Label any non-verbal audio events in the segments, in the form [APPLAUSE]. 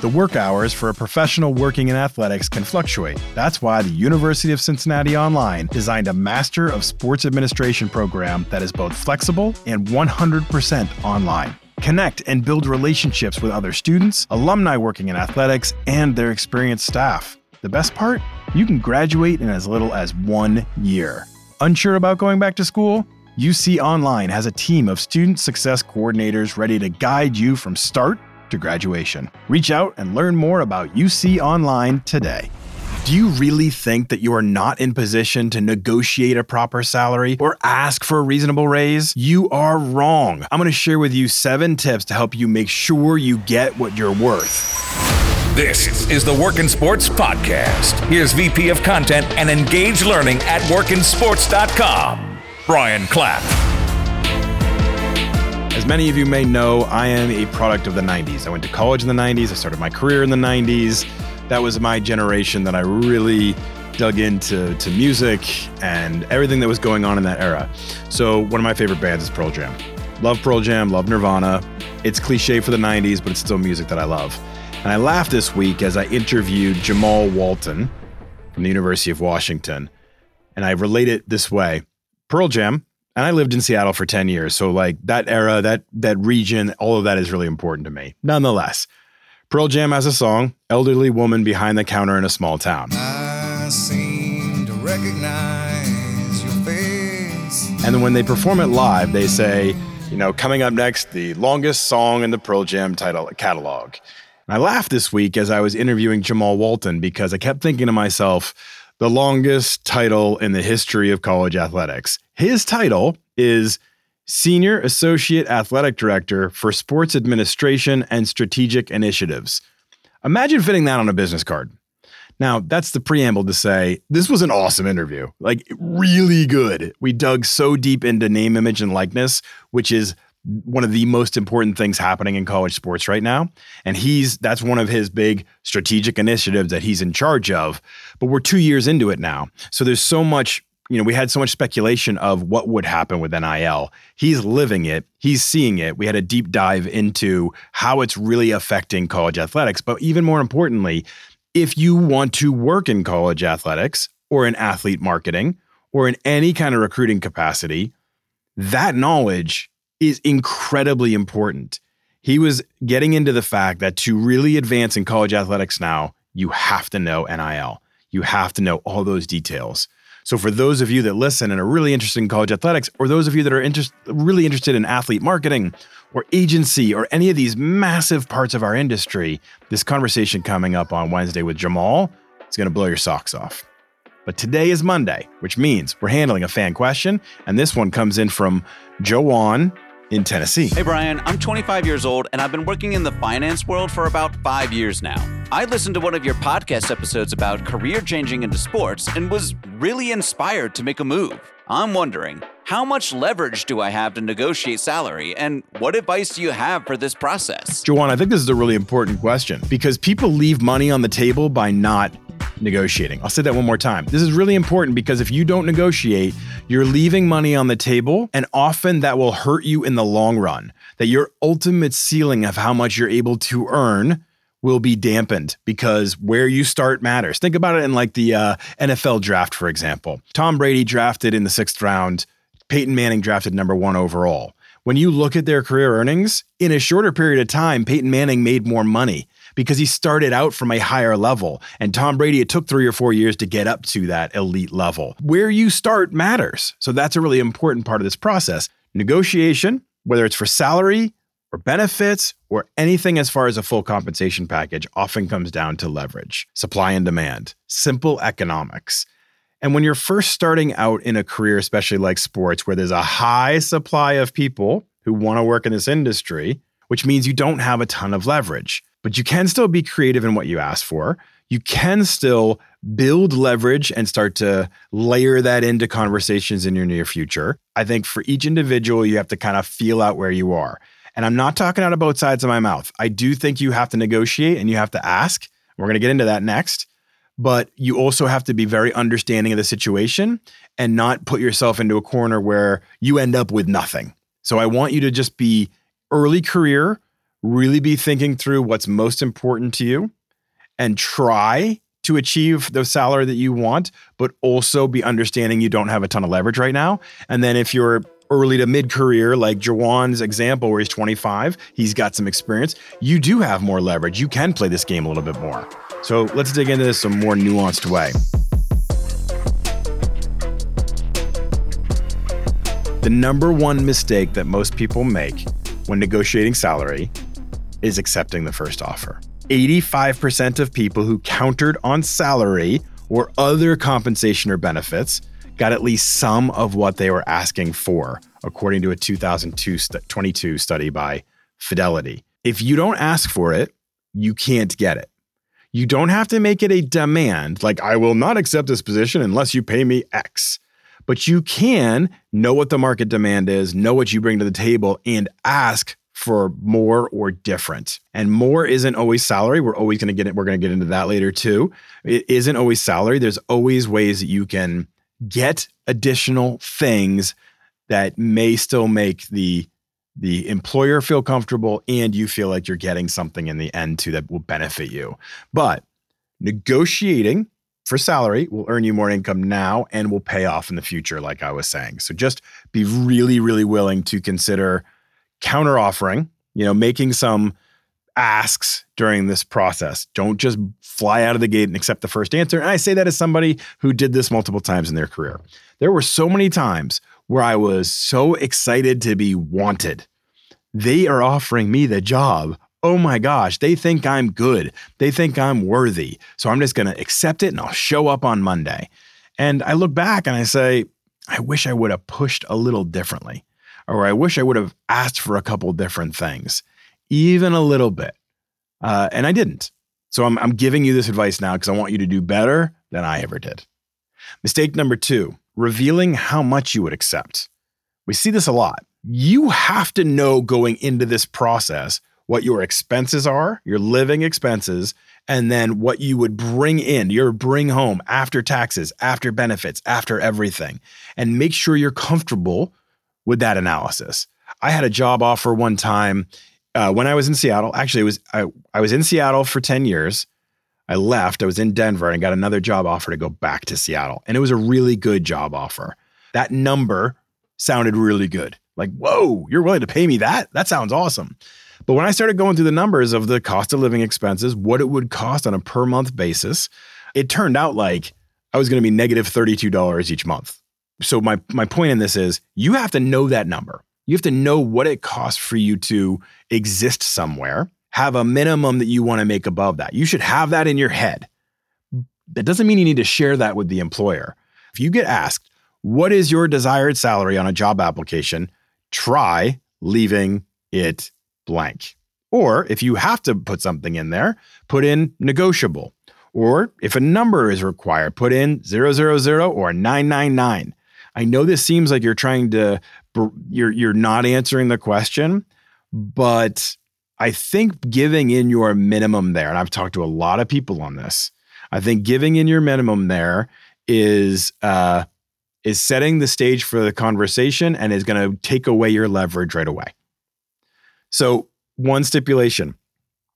The work hours for a professional working in athletics can fluctuate. That's why the University of Cincinnati Online designed a Master of Sports Administration program that is both flexible and 100% online. Connect and build relationships with other students, alumni working in athletics, and their experienced staff. The best part? You can graduate in as little as one year. Unsure about going back to school? UC Online has a team of student success coordinators ready to guide you from start to graduation. Reach out and learn more about UC Online today. Do you really think that you are not in position to negotiate a proper salary or ask for a reasonable raise? You are wrong. I'm going to share with you seven tips to help you make sure you get what you're worth. This is the Work in Sports Podcast. Here's VP of Content and Engage Learning at workinsports.com, Brian Clapp. As many of you may know, I am a product of the 90s. I went to college in the 90s, I started my career in the 90s that was my generation that I really dug into to music and everything that was going on in that era. So one of my favorite bands is Pearl Jam. Love Pearl Jam, love Nirvana. It's cliche for the 90s, but it's still music that I love. And I laughed this week as I interviewed Jamal Walton from the University of Washington. And I relate it this way. Pearl Jam, and I lived in Seattle for 10 years. So like that era, that that region, all of that is really important to me. Nonetheless, Pearl Jam has a song, Elderly Woman Behind the Counter in a Small Town. And then when they perform it live, they say, you know, coming up next, the longest song in the Pearl Jam title catalog. And I laughed this week as I was interviewing Jamal Walton because I kept thinking to myself, the longest title in the history of college athletics. His title is Senior Associate Athletic Director for Sports Administration and Strategic Initiatives. Imagine fitting that on a business card. Now, that's the preamble to say this was an awesome interview. Like, really good. We dug so deep into name, image, and likeness, which is one of the most important things happening in college sports right now. And he's that's one of his big strategic initiatives that he's in charge of. But we're two years into it now. So there's so much you know, we had so much speculation of what would happen with NIL. He's living it, he's seeing it. We had a deep dive into how it's really affecting college athletics. But even more importantly, if you want to work in college athletics or in athlete marketing or in any kind of recruiting capacity, that knowledge is incredibly important. He was getting into the fact that to really advance in college athletics now, you have to know NIL. You have to know all those details. So for those of you that listen and are really interested in college athletics, or those of you that are interest, really interested in athlete marketing or agency or any of these massive parts of our industry, this conversation coming up on Wednesday with Jamal is going to blow your socks off. But today is Monday, which means we're handling a fan question, and this one comes in from Joanne in Tennessee. Hey, Brian, I'm 25 years old and I've been working in the finance world for about five years now. I listened to one of your podcast episodes about career changing into sports and was really inspired to make a move. I'm wondering, how much leverage do I have to negotiate salary, and what advice do you have for this process? Joanne, I think this is a really important question because people leave money on the table by not negotiating. I'll say that one more time. This is really important because if you don't negotiate, you're leaving money on the table, and often that will hurt you in the long run. That your ultimate ceiling of how much you're able to earn will be dampened because where you start matters. Think about it in like the uh, NFL draft, for example. Tom Brady drafted in the sixth round, Peyton Manning drafted number one overall. When you look at their career earnings, in a shorter period of time, Peyton Manning made more money because he started out from a higher level. And Tom Brady, it took three or four years to get up to that elite level. Where you start matters. So that's a really important part of this process. Negotiation, whether it's for salary or benefits or anything as far as a full compensation package, often comes down to leverage, supply and demand, simple economics. And when you're first starting out in a career, especially like sports, where there's a high supply of people who want to work in this industry, which means you don't have a ton of leverage but you can still be creative in what you ask for. You can still build leverage and start to layer that into conversations in your near future. I think for each individual, you have to kind of feel out where you are. And I'm not talking out of both sides of my mouth. I do think you have to negotiate and you have to ask. We're going to get into that next. But you also have to be very understanding of the situation and not put yourself into a corner where you end up with nothing. So I want you to just be early career, really be thinking through what's most important to you and try to achieve the salary that you want, but also be understanding you don't have a ton of leverage right now. And then if you're early to mid career, like Jawan's example, where he's 25, he's got some experience, you do have more leverage. You can play this game a little bit more. So let's dig into this some more nuanced way. The number one mistake that most people make when negotiating salary is accepting the first offer. 85% of people who countered on salary or other compensation or benefits got at least some of what they were asking for, according to a 2022 study by Fidelity. If you don't ask for it, you can't get it. You don't have to make it a demand, like, I will not accept this position unless you pay me X. But you can know what the market demand is, know what you bring to the table, and ask for more or different. And more isn't always salary. We're always going to get it. We're going to get into that later too. It isn't always salary. There's always ways that you can get additional things that may still make the the employer feel comfortable and you feel like you're getting something in the end too that will benefit you. But negotiating for salary will earn you more income now and will pay off in the future like I was saying. So just be really really willing to consider counter offering, you know, making some asks during this process. Don't just fly out of the gate and accept the first answer. And I say that as somebody who did this multiple times in their career. There were so many times where I was so excited to be wanted. They are offering me the job. Oh my gosh, they think I'm good. They think I'm worthy. So I'm just going to accept it and I'll show up on Monday. And I look back and I say, I wish I would have pushed a little differently or I wish I would have asked for a couple different things, even a little bit. Uh, and I didn't. So I'm, I'm giving you this advice now because I want you to do better than I ever did. Mistake number two revealing how much you would accept. We see this a lot. You have to know going into this process what your expenses are, your living expenses, and then what you would bring in, your bring home after taxes, after benefits, after everything. And make sure you're comfortable with that analysis. I had a job offer one time uh, when I was in Seattle. Actually, it was I, I was in Seattle for 10 years. I left. I was in Denver and got another job offer to go back to Seattle. And it was a really good job offer. That number sounded really good. Like, whoa, you're willing to pay me that? That sounds awesome. But when I started going through the numbers of the cost of living expenses, what it would cost on a per month basis, it turned out like I was going to be negative $32 each month so my my point in this is you have to know that number. You have to know what it costs for you to exist somewhere. Have a minimum that you want to make above that. You should have that in your head. That doesn't mean you need to share that with the employer. If you get asked, what is your desired salary on a job application? Try leaving it blank. Or if you have to put something in there, put in negotiable. Or if a number is required, put in 000 or 999. I know this seems like you're trying to you're you're not answering the question, but I think giving in your minimum there, and I've talked to a lot of people on this. I think giving in your minimum there is uh, is setting the stage for the conversation and is going to take away your leverage right away. So, one stipulation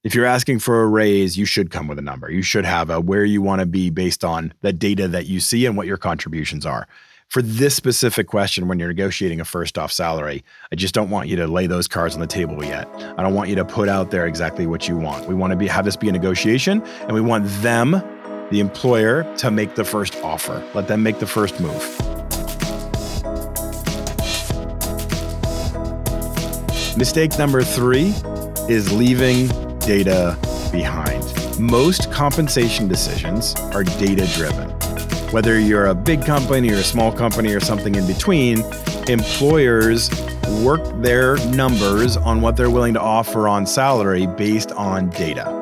if you're asking for a raise, you should come with a number. You should have a where you want to be based on the data that you see and what your contributions are for this specific question when you're negotiating a first off salary, I just don't want you to lay those cards on the table yet. I don't want you to put out there exactly what you want. We want to be have this be a negotiation and we want them, the employer, to make the first offer. Let them make the first move. Mistake number 3 is leaving data behind. Most compensation decisions are data driven. Whether you're a big company or a small company or something in between, employers work their numbers on what they're willing to offer on salary based on data.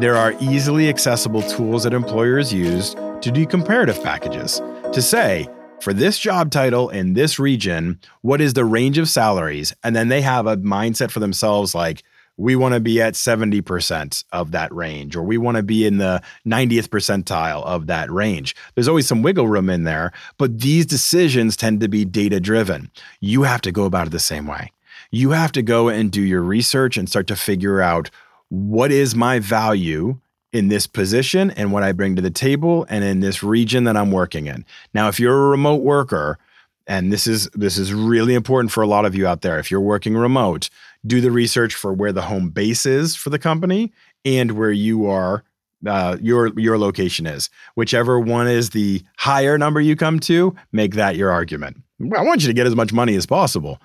There are easily accessible tools that employers use to do comparative packages to say, for this job title in this region, what is the range of salaries? And then they have a mindset for themselves like, we want to be at 70% of that range, or we want to be in the 90th percentile of that range. There's always some wiggle room in there, but these decisions tend to be data driven. You have to go about it the same way. You have to go and do your research and start to figure out what is my value in this position and what I bring to the table and in this region that I'm working in. Now, if you're a remote worker, and this is this is really important for a lot of you out there, if you're working remote, do the research for where the home base is for the company and where you are uh, your your location is. Whichever one is the higher number you come to, make that your argument. I want you to get as much money as possible.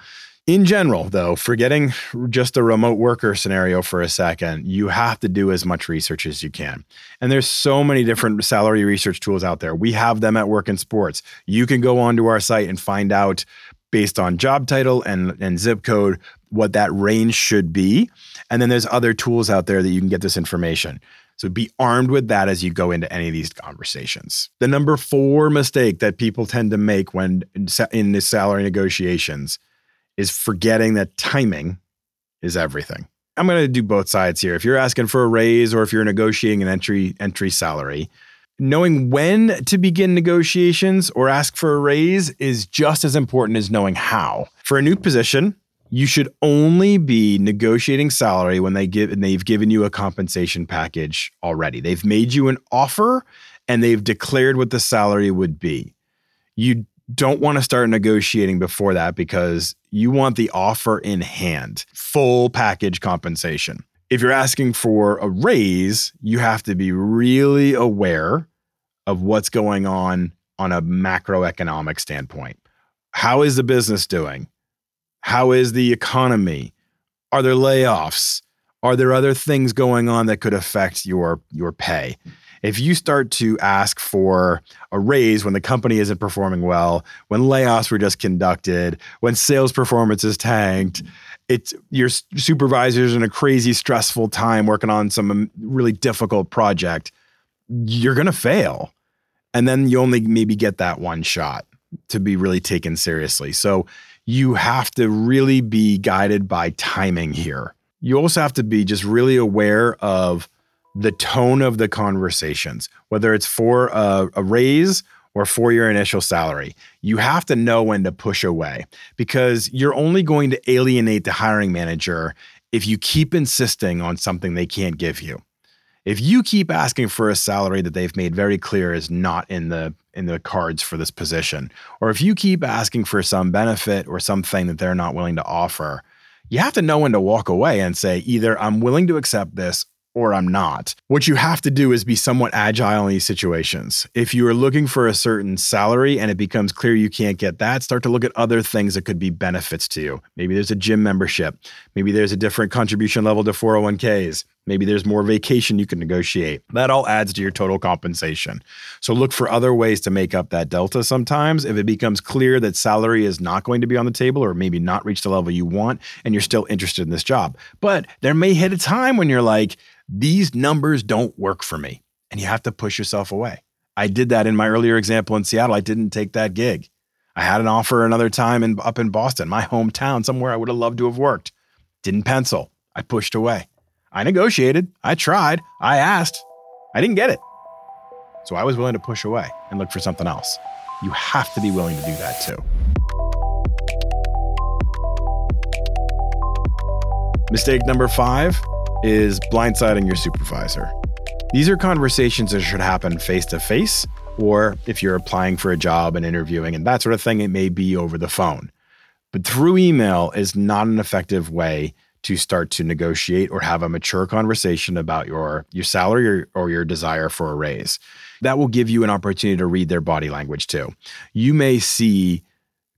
In general, though, forgetting just a remote worker scenario for a second, you have to do as much research as you can. And there's so many different salary research tools out there. We have them at Work in Sports. You can go onto our site and find out based on job title and, and zip code what that range should be. And then there's other tools out there that you can get this information. So be armed with that as you go into any of these conversations. The number four mistake that people tend to make when in the salary negotiations is forgetting that timing is everything. I'm going to do both sides here. If you're asking for a raise or if you're negotiating an entry entry salary, knowing when to begin negotiations or ask for a raise is just as important as knowing how. For a new position, you should only be negotiating salary when they give and they've given you a compensation package already. They've made you an offer and they've declared what the salary would be. You don't want to start negotiating before that because you want the offer in hand, full package compensation. If you're asking for a raise, you have to be really aware of what's going on on a macroeconomic standpoint. How is the business doing? How is the economy? Are there layoffs? Are there other things going on that could affect your your pay? if you start to ask for a raise when the company isn't performing well, when layoffs were just conducted, when sales performance is tanked, it's your supervisor's in a crazy stressful time working on some um, really difficult project, you're going to fail. And then you only maybe get that one shot to be really taken seriously. So you have to really be guided by timing here. You also have to be just really aware of the tone of the conversations, whether it's for a, a raise or for your initial salary. You have to know when to push away because you're only going to alienate the hiring manager if you keep insisting on something they can't give you. If you keep asking for a salary that they've made very clear is not in the in the cards for this position, or if you keep asking for some benefit or something that they're not willing to offer, you have to know when to walk away and say either I'm willing to accept this or I'm not. What you have to do is be somewhat agile in these situations. If you are looking for a certain salary and it becomes clear you can't get that, start to look at other things that could be benefits to you. Maybe there's a gym membership. Maybe there's a different contribution level to 401ks. Maybe there's more vacation you can negotiate. That all adds to your total compensation. So look for other ways to make up that delta sometimes. If it becomes clear that salary is not going to be on the table or maybe not reach the level you want and you're still interested in this job. But there may hit a time when you're like, these numbers don't work for me. And you have to push yourself away. I did that in my earlier example in Seattle. I didn't take that gig. I had an offer another time in, up in Boston, my hometown, somewhere I would have loved to have worked. Didn't pencil. I pushed away. I negotiated. I tried. I asked. I didn't get it. So I was willing to push away and look for something else. You have to be willing to do that too. Mistake number five is blindsiding your supervisor. These are conversations that should happen face to face, or if you're applying for a job and interviewing and that sort of thing, it may be over the phone. But through email is not an effective way to start to negotiate or have a mature conversation about your your salary or, or, your desire for a raise. That will give you an opportunity to read their body language too. You may see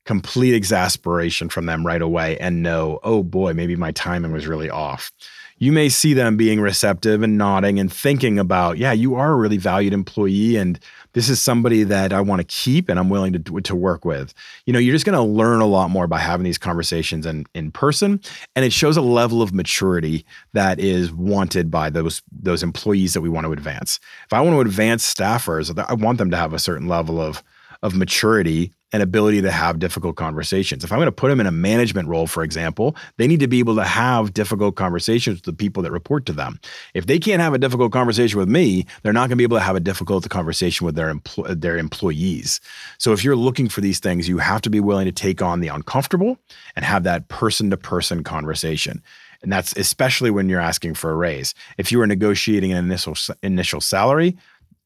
complete exasperation from them right away and know, oh boy, maybe my timing was really off you may see them being receptive and nodding and thinking about, yeah, you are a really valued employee and this is somebody that I want to keep and I'm willing to to work with. You know, you're just going to learn a lot more by having these conversations in in person and it shows a level of maturity that is wanted by those those employees that we want to advance. If I want to advance staffers, I want them to have a certain level of of maturity an ability to have difficult conversations. If I'm going to put them in a management role, for example, they need to be able to have difficult conversations with the people that report to them. If they can't have a difficult conversation with me, they're not going to be able to have a difficult conversation with their empl- their employees. So if you're looking for these things, you have to be willing to take on the uncomfortable and have that person to person conversation. And that's especially when you're asking for a raise. If you are negotiating an initial initial salary,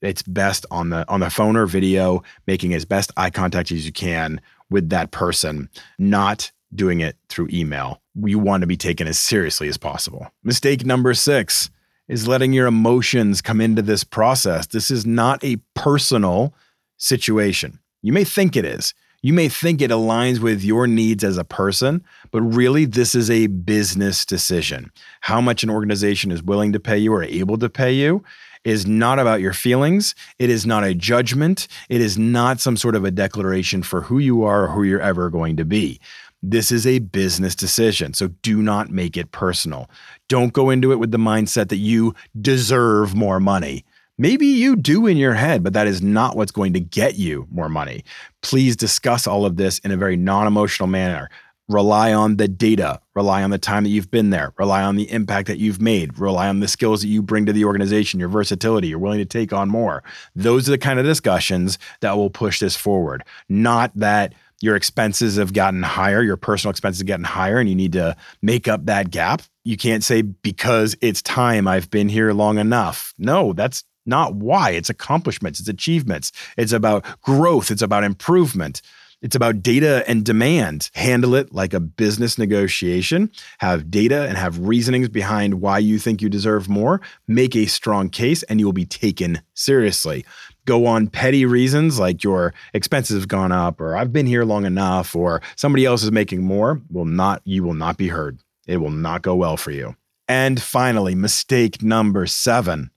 it's best on the on the phone or video, making as best eye contact as you can with that person, not doing it through email. You want to be taken as seriously as possible. Mistake number 6 is letting your emotions come into this process. This is not a personal situation. You may think it is. You may think it aligns with your needs as a person, but really, this is a business decision. How much an organization is willing to pay you or able to pay you is not about your feelings. It is not a judgment. It is not some sort of a declaration for who you are or who you're ever going to be. This is a business decision. So do not make it personal. Don't go into it with the mindset that you deserve more money. Maybe you do in your head, but that is not what's going to get you more money. Please discuss all of this in a very non emotional manner rely on the data, rely on the time that you've been there, rely on the impact that you've made, rely on the skills that you bring to the organization, your versatility, you're willing to take on more. Those are the kind of discussions that will push this forward. Not that your expenses have gotten higher, your personal expenses have gotten higher, and you need to make up that gap. You can't say because it's time, I've been here long enough. No, that's not why. It's accomplishments, it's achievements, it's about growth, it's about improvement. It's about data and demand. Handle it like a business negotiation. Have data and have reasonings behind why you think you deserve more. Make a strong case and you will be taken seriously. Go on petty reasons like your expenses have gone up or I've been here long enough or somebody else is making more will not you will not be heard. It will not go well for you. And finally, mistake number 7,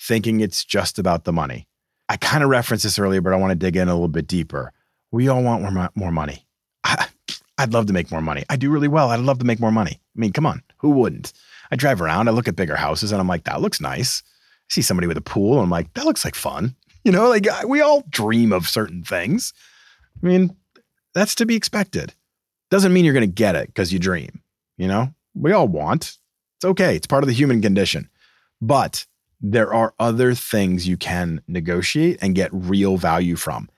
thinking it's just about the money. I kind of referenced this earlier, but I want to dig in a little bit deeper we all want more, more money. I, I'd love to make more money. I do really well. I'd love to make more money. I mean, come on, who wouldn't? I drive around, I look at bigger houses, and I'm like, that looks nice. I see somebody with a pool, and I'm like, that looks like fun. [LAUGHS] You know, like we all dream of certain things. I mean, that's to be expected. Doesn't mean you're going to get it because you dream. You know, we all want. It's okay. It's part of the human condition. But there are other things you can negotiate and get real value from.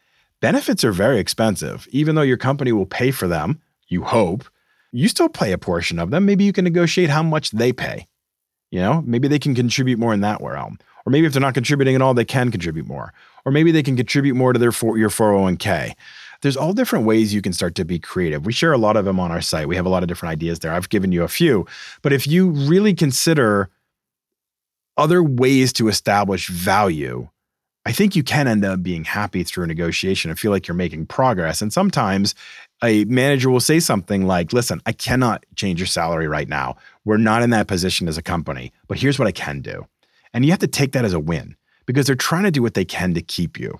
Benefits are very expensive. Even though your company will pay for them, you hope, you still pay a portion of them. Maybe you can negotiate how much they pay. You know, maybe they can contribute more in that realm. Or maybe if they're not contributing at all, they can contribute more. Or maybe they can contribute more to their for, your 401k. There's all different ways you can start to be creative. We share a lot of them on our site. We have a lot of different ideas there. I've given you a few. But if you really consider other ways to establish value, I think you can end up being happy through negotiation and feel like you're making progress. And sometimes a manager will say something like, listen, I cannot change your salary right now. We're not in that position as a company, but here's what I can do. And you have to take that as a win because they're trying to do what they can to keep you.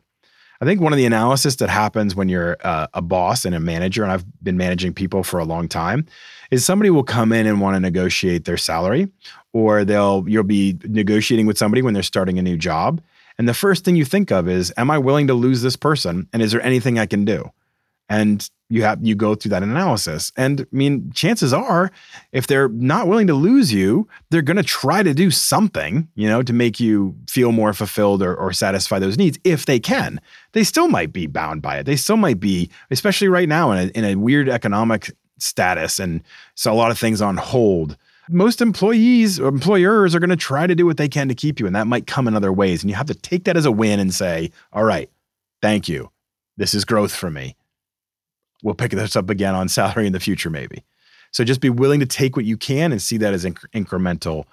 I think one of the analysis that happens when you're uh, a boss and a manager, and I've been managing people for a long time, is somebody will come in and want to negotiate their salary, or they'll you'll be negotiating with somebody when they're starting a new job, and the first thing you think of is, am I willing to lose this person? And is there anything I can do? And you have you go through that analysis. And I mean, chances are, if they're not willing to lose you, they're gonna try to do something, you know, to make you feel more fulfilled or, or satisfy those needs if they can. They still might be bound by it. They still might be, especially right now in a, in a weird economic status and so a lot of things on hold most employees or employers are going to try to do what they can to keep you. And that might come in other ways. And you have to take that as a win and say, all right, thank you. This is growth for me. We'll pick this up again on [LAUGHS] salary in the future, maybe. So just be willing to take what you can and see that as inc- incremental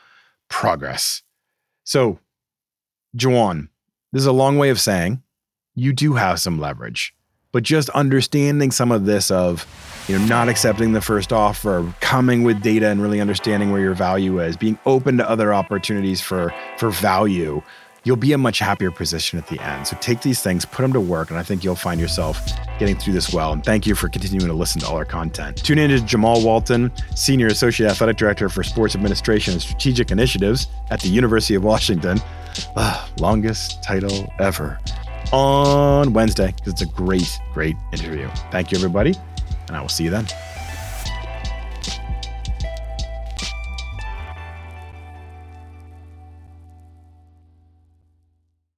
progress. So, Juwan, this is a long way of saying you do have some leverage but just understanding some of this of you know not accepting the first offer coming with data and really understanding where your value is being open to other opportunities for for value you'll be a much happier position at the end. So take these things put them to work and i think you'll find yourself getting through this well. And thank you for continuing to listen to all our content. Tune in to jamal walton senior associate athletic director for sports administration and strategic initiatives at the university of washington. Uh, longest title ever. On Wednesday because it's a great, great interview. Thank you, everybody, and I will see you then.